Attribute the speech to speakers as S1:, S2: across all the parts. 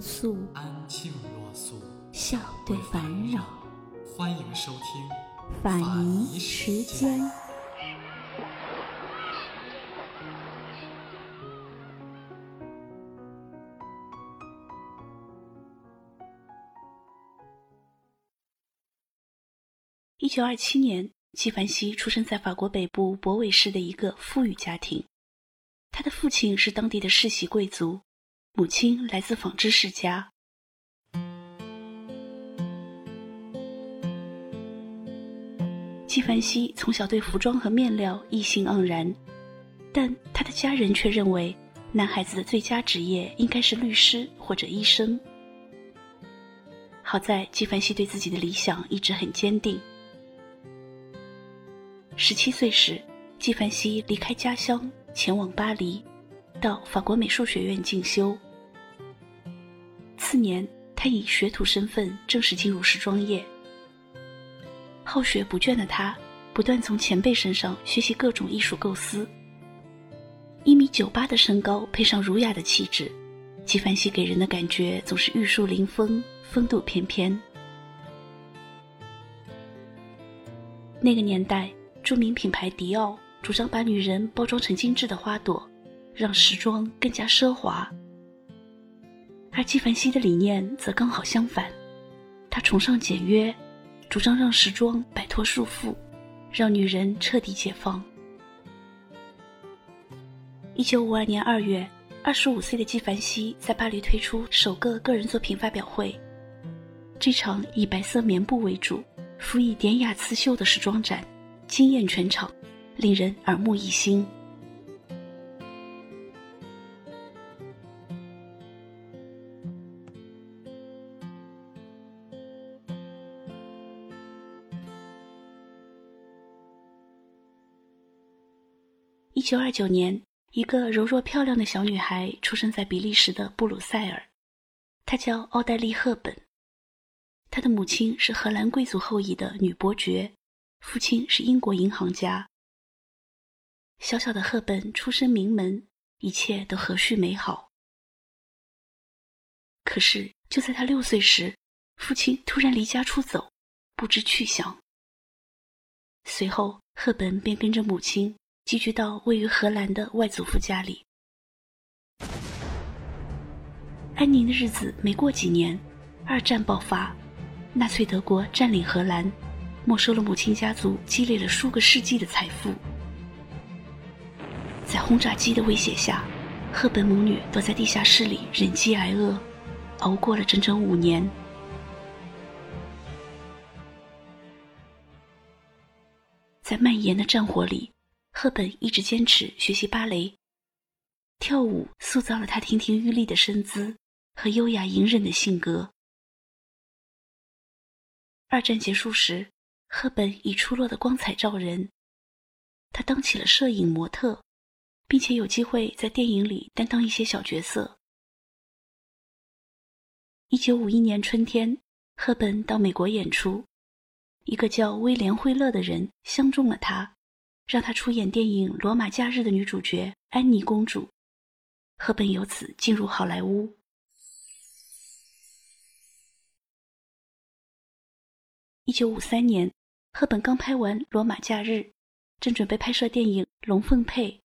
S1: 素，
S2: 安静若素，
S1: 笑对烦扰。
S2: 欢迎收听
S1: 法尼时间。一九二七年，纪梵希出生在法国北部博韦市的一个富裕家庭。他的父亲是当地的世袭贵族，母亲来自纺织世家。纪梵希从小对服装和面料意兴盎然，但他的家人却认为，男孩子的最佳职业应该是律师或者医生。好在纪梵希对自己的理想一直很坚定。十七岁时，纪梵希离开家乡，前往巴黎，到法国美术学院进修。次年，他以学徒身份正式进入时装业。好学不倦的他，不断从前辈身上学习各种艺术构思。一米九八的身高配上儒雅的气质，纪梵希给人的感觉总是玉树临风，风度翩翩。那个年代。著名品牌迪奥主张把女人包装成精致的花朵，让时装更加奢华。而纪梵希的理念则刚好相反，他崇尚简约，主张让时装摆脱束缚，让女人彻底解放。一九五二年二月，二十五岁的纪梵希在巴黎推出首个个人作品发表会，这场以白色棉布为主、辅以典雅刺绣的时装展。惊艳全场，令人耳目一新。一九二九年，一个柔弱漂亮的小女孩出生在比利时的布鲁塞尔，她叫奥黛丽·赫本，她的母亲是荷兰贵族后裔的女伯爵。父亲是英国银行家。小小的赫本出身名门，一切都和煦美好。可是就在她六岁时，父亲突然离家出走，不知去向。随后，赫本便跟着母亲寄居到位于荷兰的外祖父家里。安宁的日子没过几年，二战爆发，纳粹德国占领荷兰。没收了母亲家族积累了数个世纪的财富，在轰炸机的威胁下，赫本母女躲在地下室里忍饥挨饿，熬过了整整五年。在蔓延的战火里，赫本一直坚持学习芭蕾，跳舞塑造了她亭亭玉立的身姿和优雅隐忍的性格。二战结束时。赫本以出落的光彩照人，他当起了摄影模特，并且有机会在电影里担当一些小角色。一九五一年春天，赫本到美国演出，一个叫威廉·惠勒的人相中了他，让他出演电影《罗马假日》的女主角安妮公主。赫本由此进入好莱坞。一九五三年。赫本刚拍完《罗马假日》，正准备拍摄电影《龙凤配》。《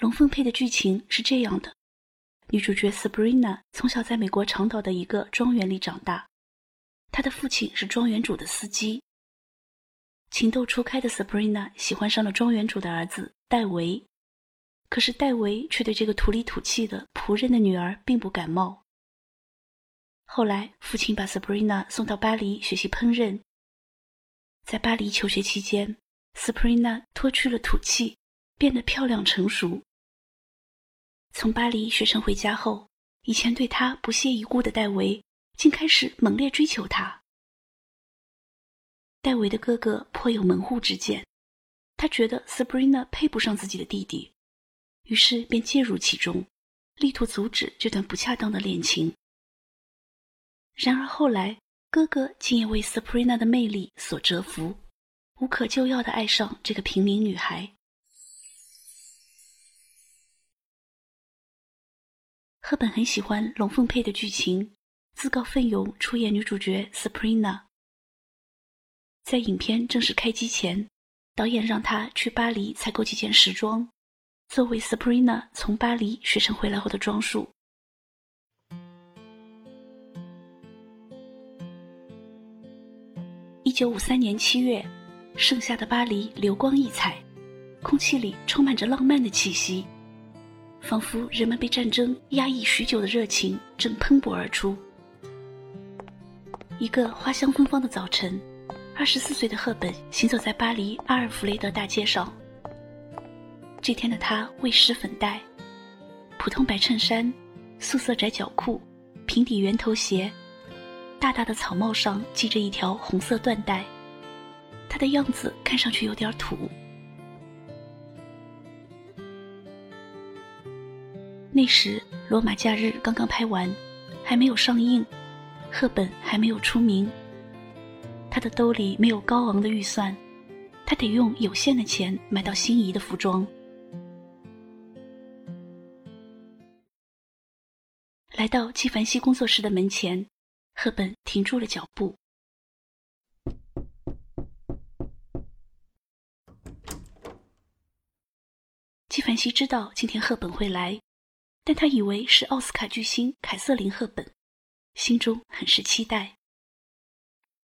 S1: 龙凤配》的剧情是这样的：女主角 Sabrina 从小在美国长岛的一个庄园里长大，她的父亲是庄园主的司机。情窦初开的 Sabrina 喜欢上了庄园主的儿子戴维，可是戴维却对这个土里土气的仆人的女儿并不感冒。后来，父亲把 Sabrina 送到巴黎学习烹饪。在巴黎求学期间，Sabrina 脱去了土气，变得漂亮成熟。从巴黎学成回家后，以前对她不屑一顾的戴维竟开始猛烈追求她。戴维的哥哥颇有门户之见，他觉得 Sabrina 配不上自己的弟弟，于是便介入其中，力图阻止这段不恰当的恋情。然而后来，哥哥竟也为 Sabrina 的魅力所折服，无可救药的爱上这个平民女孩。赫本很喜欢龙凤配的剧情，自告奋勇出演女主角 Sabrina。在影片正式开机前，导演让他去巴黎采购几件时装，作为 Sabrina 从巴黎学成回来后的装束。一九五三年七月，盛夏的巴黎流光溢彩，空气里充满着浪漫的气息，仿佛人们被战争压抑许久的热情正喷薄而出。一个花香芬芳的早晨。二十四岁的赫本行走在巴黎阿尔弗雷德大街上。这天的她未施粉黛，普通白衬衫、素色窄脚裤、平底圆头鞋，大大的草帽上系着一条红色缎带。她的样子看上去有点土。那时《罗马假日》刚刚拍完，还没有上映，赫本还没有出名。他的兜里没有高昂的预算，他得用有限的钱买到心仪的服装。来到纪梵希工作室的门前，赫本停住了脚步。纪梵希知道今天赫本会来，但他以为是奥斯卡巨星凯瑟琳·赫本，心中很是期待。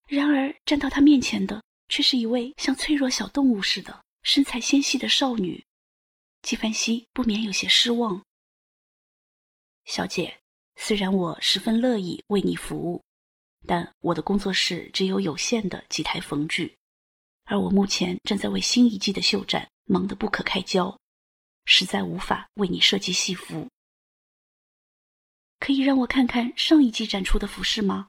S1: 然而，站到他面前的却是一位像脆弱小动物似的、身材纤细的少女。纪梵希不免有些失望。小姐，虽然我十分乐意为你服务，但我的工作室只有有限的几台缝具，而我目前正在为新一季的秀展忙得不可开交，实在无法为你设计戏服。可以让我看看上一季展出的服饰吗？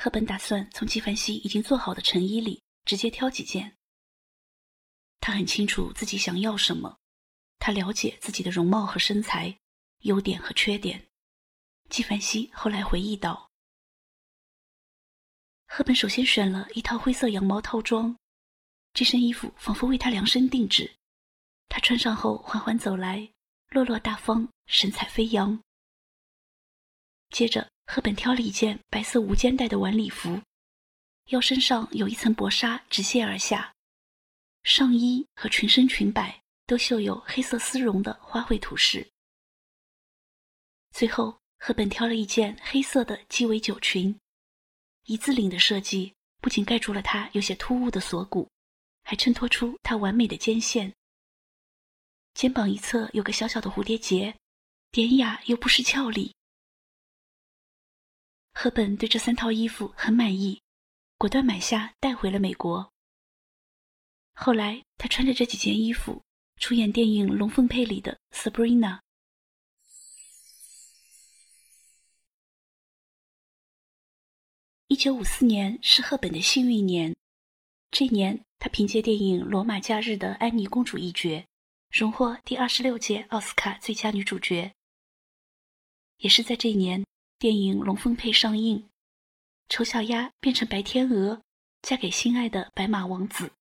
S1: 赫本打算从纪梵希已经做好的成衣里直接挑几件。他很清楚自己想要什么，他了解自己的容貌和身材，优点和缺点。纪梵希后来回忆道：“赫本首先选了一套灰色羊毛套装，这身衣服仿佛为他量身定制。他穿上后缓缓走来，落落大方，神采飞扬。接着。”赫本挑了一件白色无肩带的晚礼服，腰身上有一层薄纱直泻而下，上衣和裙身裙摆都绣有黑色丝绒的花卉图饰。最后，赫本挑了一件黑色的鸡尾酒裙，一字领的设计不仅盖住了她有些突兀的锁骨，还衬托出她完美的肩线。肩膀一侧有个小小的蝴蝶结，典雅又不失俏丽。赫本对这三套衣服很满意，果断买下带回了美国。后来，他穿着这几件衣服出演电影《龙凤配》里的 Sabrina。一九五四年是赫本的幸运年，这年她凭借电影《罗马假日》的安妮公主一角，荣获第二十六届奥斯卡最佳女主角。也是在这一年。电影《龙凤配》上映，丑小鸭变成白天鹅，嫁给心爱的白马王子。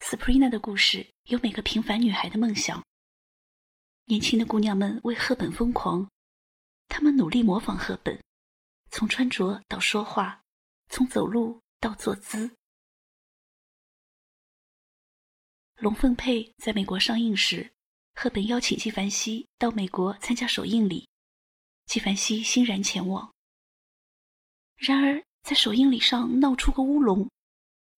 S1: Sabrina 的故事有每个平凡女孩的梦想。年轻的姑娘们为赫本疯狂，她们努力模仿赫本，从穿着到说话，从走路到坐姿。《龙凤配》在美国上映时，赫本邀请纪梵希到美国参加首映礼。纪梵希欣然前往。然而，在首映礼上闹出个乌龙，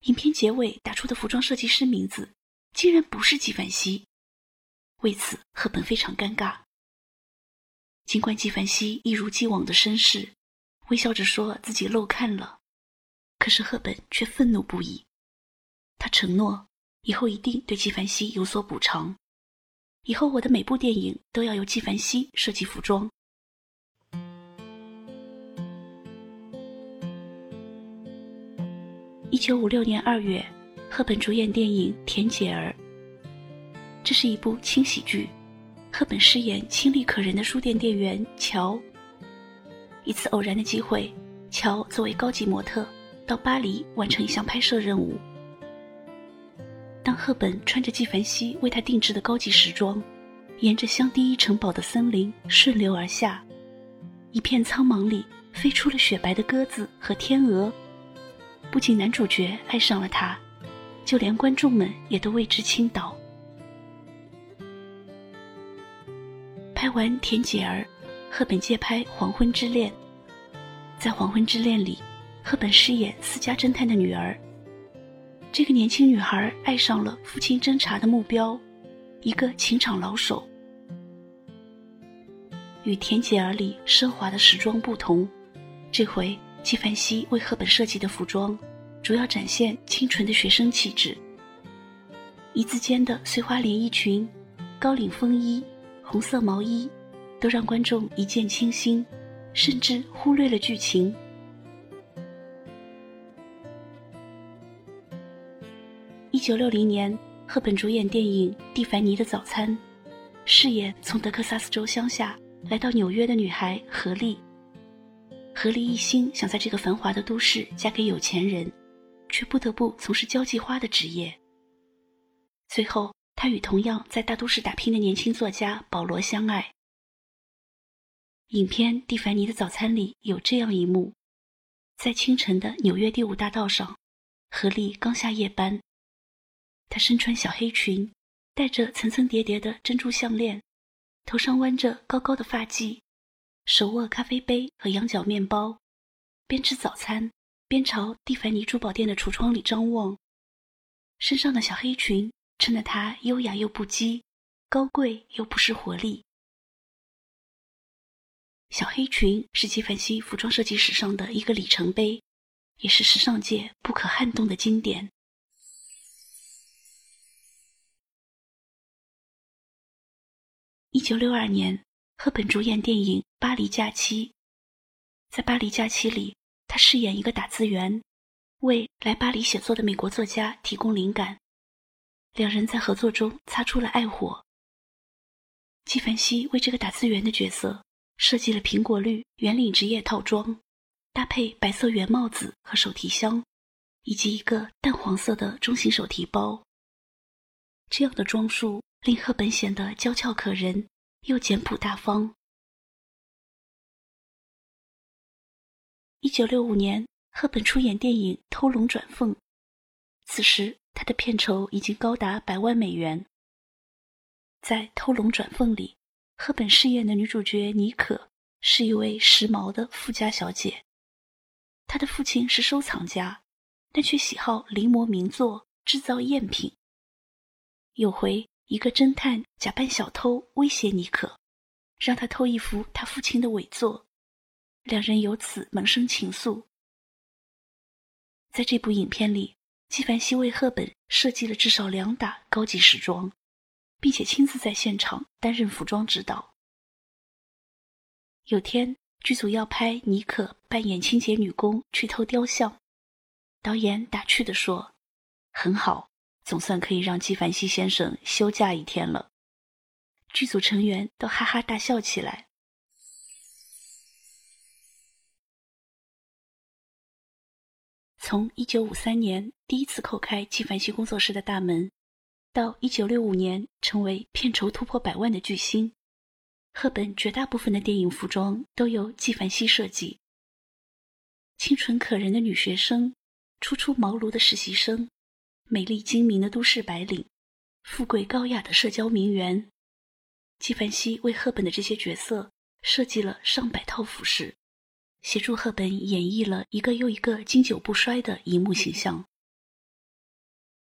S1: 影片结尾打出的服装设计师名字竟然不是纪梵希。为此，赫本非常尴尬。尽管纪梵希一如既往的绅士，微笑着说自己漏看了，可是赫本却愤怒不已。他承诺以后一定对纪梵希有所补偿，以后我的每部电影都要由纪梵希设计服装。一九五六年二月，赫本主演电影《田姐儿》。这是一部轻喜剧，赫本饰演清丽可人的书店店员乔。一次偶然的机会，乔作为高级模特到巴黎完成一项拍摄任务。当赫本穿着纪梵希为她定制的高级时装，沿着香第一城堡的森林顺流而下，一片苍茫里飞出了雪白的鸽子和天鹅。不仅男主角爱上了她，就连观众们也都为之倾倒。拍完《田姐儿》，赫本接拍《黄昏之恋》。在《黄昏之恋》里，赫本饰演私家侦探的女儿。这个年轻女孩爱上了父亲侦查的目标，一个情场老手。与《田姐儿》里奢华的时装不同，这回纪梵希为赫本设计的服装，主要展现清纯的学生气质。一字肩的碎花连衣裙，高领风衣。红色毛衣，都让观众一见倾心，甚至忽略了剧情。一九六零年，赫本主演电影《蒂凡尼的早餐》，饰演从德克萨斯州乡下来到纽约的女孩何丽。何丽一心想在这个繁华的都市嫁给有钱人，却不得不从事交际花的职业。最后。他与同样在大都市打拼的年轻作家保罗相爱。影片《蒂凡尼的早餐》里有这样一幕：在清晨的纽约第五大道上，何丽刚下夜班，她身穿小黑裙，戴着层层叠叠的珍珠项链，头上弯着高高的发髻，手握咖啡杯和羊角面包，边吃早餐边朝蒂凡尼珠宝店的橱窗里张望，身上的小黑裙。衬得她优雅又不羁，高贵又不失活力。小黑裙是纪梵希服装设计史上的一个里程碑，也是时尚界不可撼动的经典。一九六二年，赫本主演电影《巴黎假期》。在《巴黎假期》里，他饰演一个打字员，为来巴黎写作的美国作家提供灵感。两人在合作中擦出了爱火。纪梵希为这个打字员的角色设计了苹果绿圆领职业套装，搭配白色圆帽子和手提箱，以及一个淡黄色的中型手提包。这样的装束令赫本显得娇俏可人，又简朴大方。一九六五年，赫本出演电影《偷龙转凤》，此时。他的片酬已经高达百万美元。在《偷龙转凤》里，赫本饰演的女主角妮可是一位时髦的富家小姐。她的父亲是收藏家，但却喜好临摹名作，制造赝品。有回，一个侦探假扮小偷威胁妮可，让他偷一幅他父亲的伪作，两人由此萌生情愫。在这部影片里。纪梵希为赫本设计了至少两打高级时装，并且亲自在现场担任服装指导。有天，剧组要拍妮可扮演清洁女工去偷雕像，导演打趣地说：“很好，总算可以让纪梵希先生休假一天了。”剧组成员都哈哈大笑起来。从1953年第一次叩开纪梵希工作室的大门，到1965年成为片酬突破百万的巨星，赫本绝大部分的电影服装都由纪梵希设计。清纯可人的女学生，初出茅庐的实习生，美丽精明的都市白领，富贵高雅的社交名媛，纪梵希为赫本的这些角色设计了上百套服饰。协助赫本演绎了一个又一个经久不衰的荧幕形象。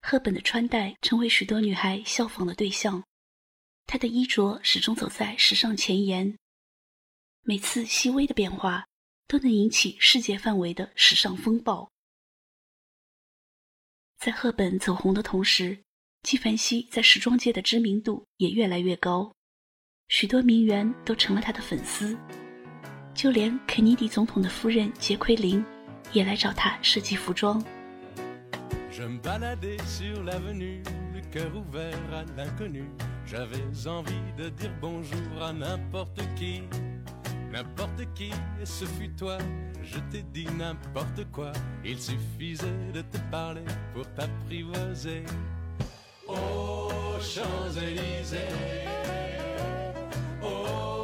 S1: 赫本的穿戴成为许多女孩效仿的对象，她的衣着始终走在时尚前沿，每次细微的变化都能引起世界范围的时尚风暴。在赫本走红的同时，纪梵希在时装界的知名度也越来越高，许多名媛都成了她的粉丝。就连肯尼迪总统的夫人杰奎琳，也来找他设计服装。
S3: Je me baladais sur l'avenue, le cœur ouvert à l'inconnu. J'avais envie de dire bonjour à n'importe qui, n'importe qui, et ce fut toi. Je t'ai dit n'importe quoi, il suffisait de te parler pour t'apprivoiser. Aux Champs-Élysées, aux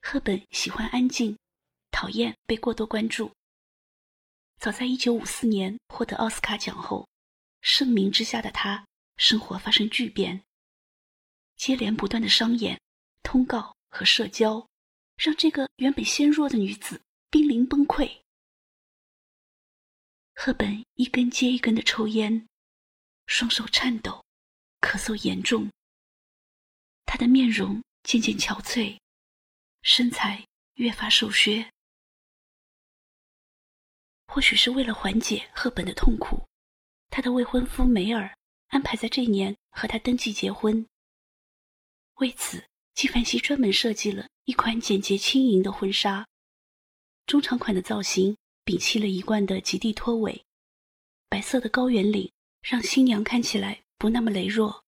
S1: 赫本喜欢安静，讨厌被过多关注。早在1954年获得奥斯卡奖后，盛名之下的她生活发生巨变。接连不断的商演、通告和社交，让这个原本纤弱的女子濒临崩溃。赫本一根接一根的抽烟，双手颤抖，咳嗽严重。他的面容渐渐憔悴，身材越发瘦削。或许是为了缓解赫本的痛苦，她的未婚夫梅尔安排在这一年和她登记结婚。为此，纪梵希专门设计了一款简洁轻盈的婚纱，中长款的造型摒弃了一贯的极地拖尾，白色的高圆领让新娘看起来不那么羸弱。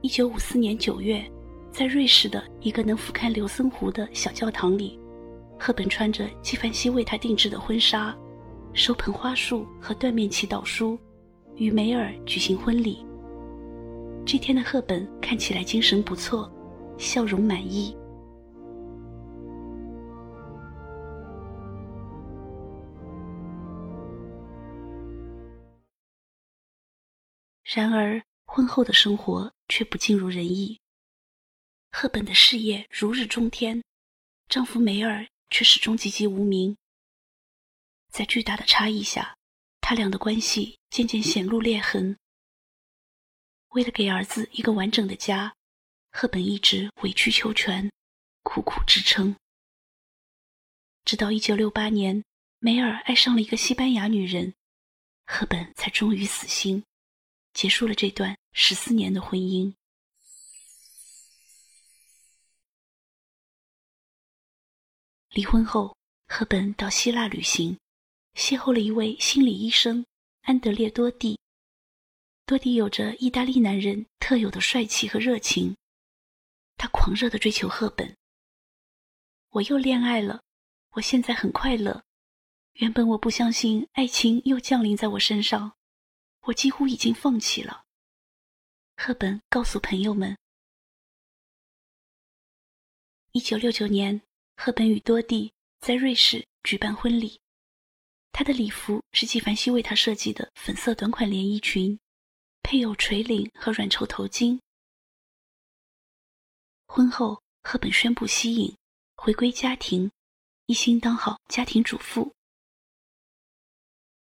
S1: 一九五四年九月，在瑞士的一个能俯瞰琉森湖的小教堂里，赫本穿着纪梵希为她定制的婚纱，手捧花束和缎面祈祷书，与梅尔举行婚礼。这天的赫本看起来精神不错，笑容满意。然而，婚后的生活却不尽如人意。赫本的事业如日中天，丈夫梅尔却始终籍籍无名。在巨大的差异下，他俩的关系渐渐显露裂痕。为了给儿子一个完整的家，赫本一直委曲求全，苦苦支撑。直到1968年，梅尔爱上了一个西班牙女人，赫本才终于死心，结束了这段十四年的婚姻。离婚后，赫本到希腊旅行，邂逅了一位心理医生安德烈多蒂。多蒂有着意大利男人特有的帅气和热情，他狂热的追求赫本。我又恋爱了，我现在很快乐。原本我不相信爱情又降临在我身上，我几乎已经放弃了。赫本告诉朋友们。一九六九年，赫本与多蒂在瑞士举办婚礼，她的礼服是纪梵希为她设计的粉色短款连衣裙。配有垂领和软绸头巾。婚后，赫本宣布息影，回归家庭，一心当好家庭主妇。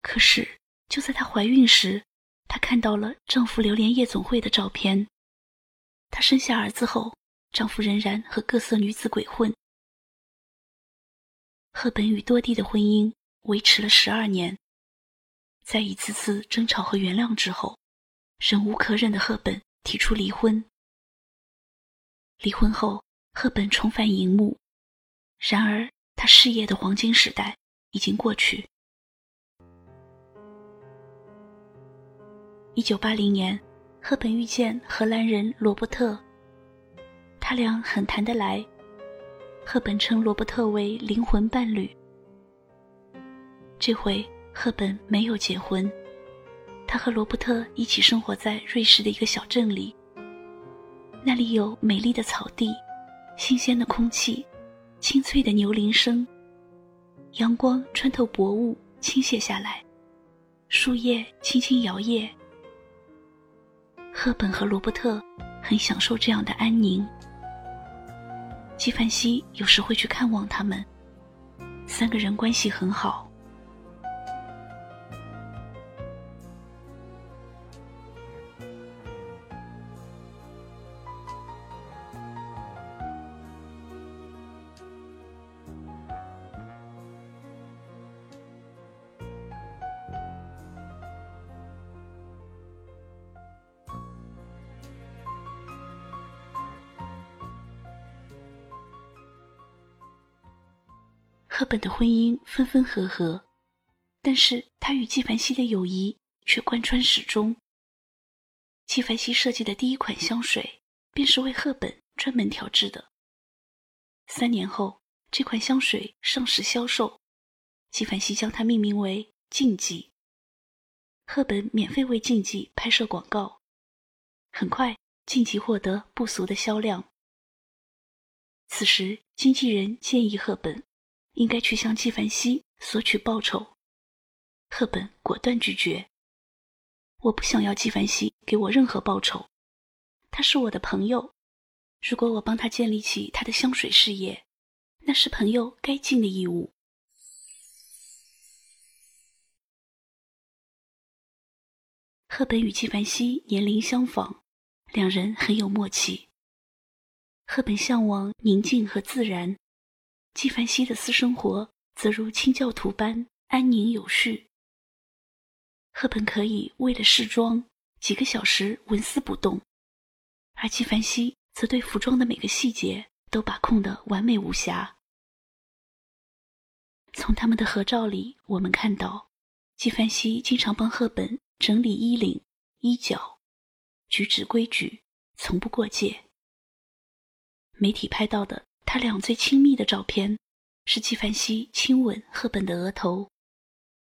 S1: 可是，就在她怀孕时，她看到了丈夫流连夜总会的照片。她生下儿子后，丈夫仍然和各色女子鬼混。赫本与多蒂的婚姻维持了十二年，在一次次争吵和原谅之后。忍无可忍的赫本提出离婚。离婚后，赫本重返荧幕，然而她事业的黄金时代已经过去。一九八零年，赫本遇见荷兰人罗伯特，他俩很谈得来。赫本称罗伯特为灵魂伴侣。这回，赫本没有结婚。他和罗伯特一起生活在瑞士的一个小镇里，那里有美丽的草地、新鲜的空气、清脆的牛铃声。阳光穿透薄雾倾泻下来，树叶轻轻摇曳。赫本和罗伯特很享受这样的安宁。纪梵希有时会去看望他们，三个人关系很好。赫本的婚姻分分合合，但是他与纪梵希的友谊却贯穿始终。纪梵希设计的第一款香水便是为赫本专门调制的。三年后，这款香水上市销售，纪梵希将它命名为“禁忌”。赫本免费为禁忌拍摄广告，很快，禁忌获得不俗的销量。此时，经纪人建议赫本。应该去向纪梵希索取报酬，赫本果断拒绝。我不想要纪梵希给我任何报酬，他是我的朋友。如果我帮他建立起他的香水事业，那是朋友该尽的义务。赫本与纪梵希年龄相仿，两人很有默契。赫本向往宁静和自然。纪梵希的私生活则如清教徒般安宁有序。赫本可以为了试妆几个小时纹丝不动，而纪梵希则对服装的每个细节都把控得完美无瑕。从他们的合照里，我们看到纪梵希经常帮赫本整理衣领、衣角，举止规矩，从不过界。媒体拍到的。他俩最亲密的照片，是纪梵希亲吻赫本的额头，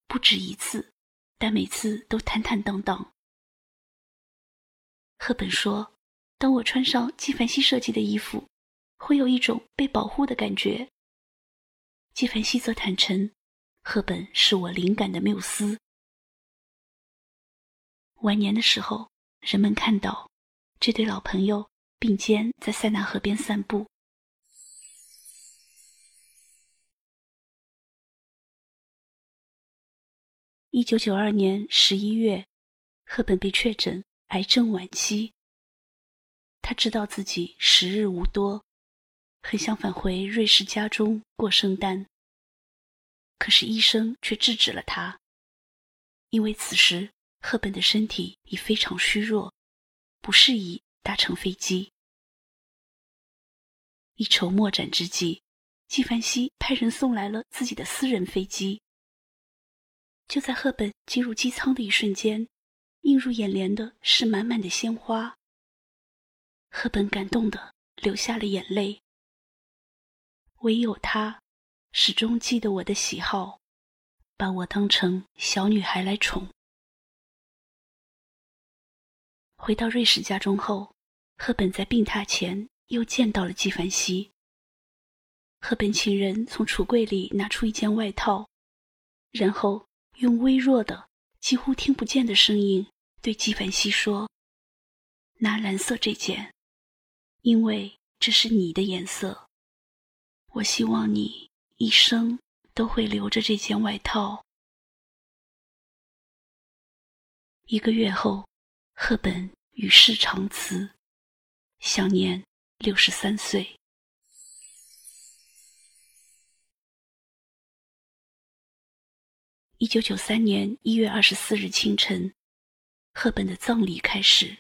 S1: 不止一次，但每次都坦坦荡荡。赫本说：“当我穿上纪梵希设计的衣服，会有一种被保护的感觉。”纪梵希则坦诚：“赫本是我灵感的缪斯。”晚年的时候，人们看到这对老朋友并肩在塞纳河边散步。一九九二年十一月，赫本被确诊癌症晚期。他知道自己时日无多，很想返回瑞士家中过圣诞。可是医生却制止了他，因为此时赫本的身体已非常虚弱，不适宜搭乘飞机。一筹莫展之际，纪梵希派人送来了自己的私人飞机。就在赫本进入机舱的一瞬间，映入眼帘的是满满的鲜花。赫本感动的流下了眼泪。唯有他，始终记得我的喜好，把我当成小女孩来宠。回到瑞士家中后，赫本在病榻前又见到了纪梵希。赫本请人从橱柜里拿出一件外套，然后。用微弱的、几乎听不见的声音对纪梵希说：“拿蓝色这件，因为这是你的颜色。我希望你一生都会留着这件外套。”一个月后，赫本与世长辞，享年六十三岁。一九九三年一月二十四日清晨，赫本的葬礼开始。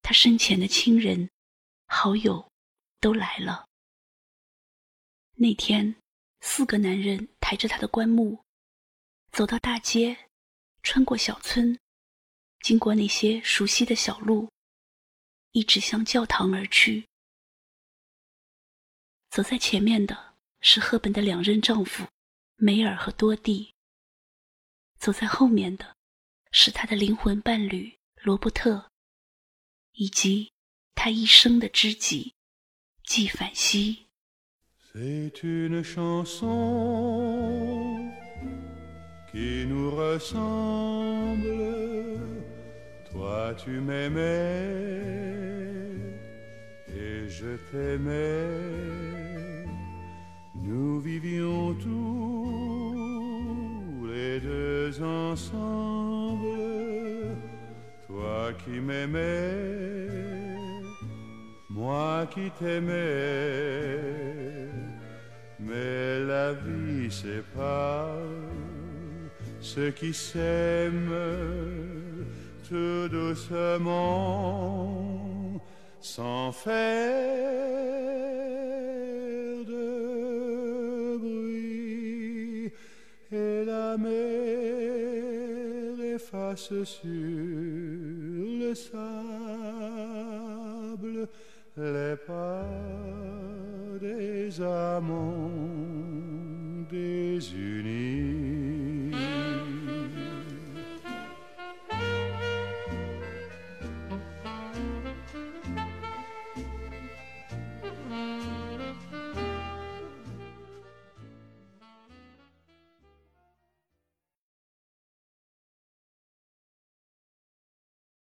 S1: 他生前的亲人、好友都来了。那天，四个男人抬着他的棺木，走到大街，穿过小村，经过那些熟悉的小路，一直向教堂而去。走在前面的是赫本的两任丈夫。梅尔和多蒂。走在后面的，是他的灵魂伴侣罗伯特，以及他一生的知己纪梵希。
S4: Toi tu m'aimais et je t'aimais. Nous vivions tous deux ensemble. Toi qui m'aimais, moi qui t'aimais. Mais la vie sépare ceux qui s'aiment tout doucement, sans faire efface sur le sable les pas des amants désunis.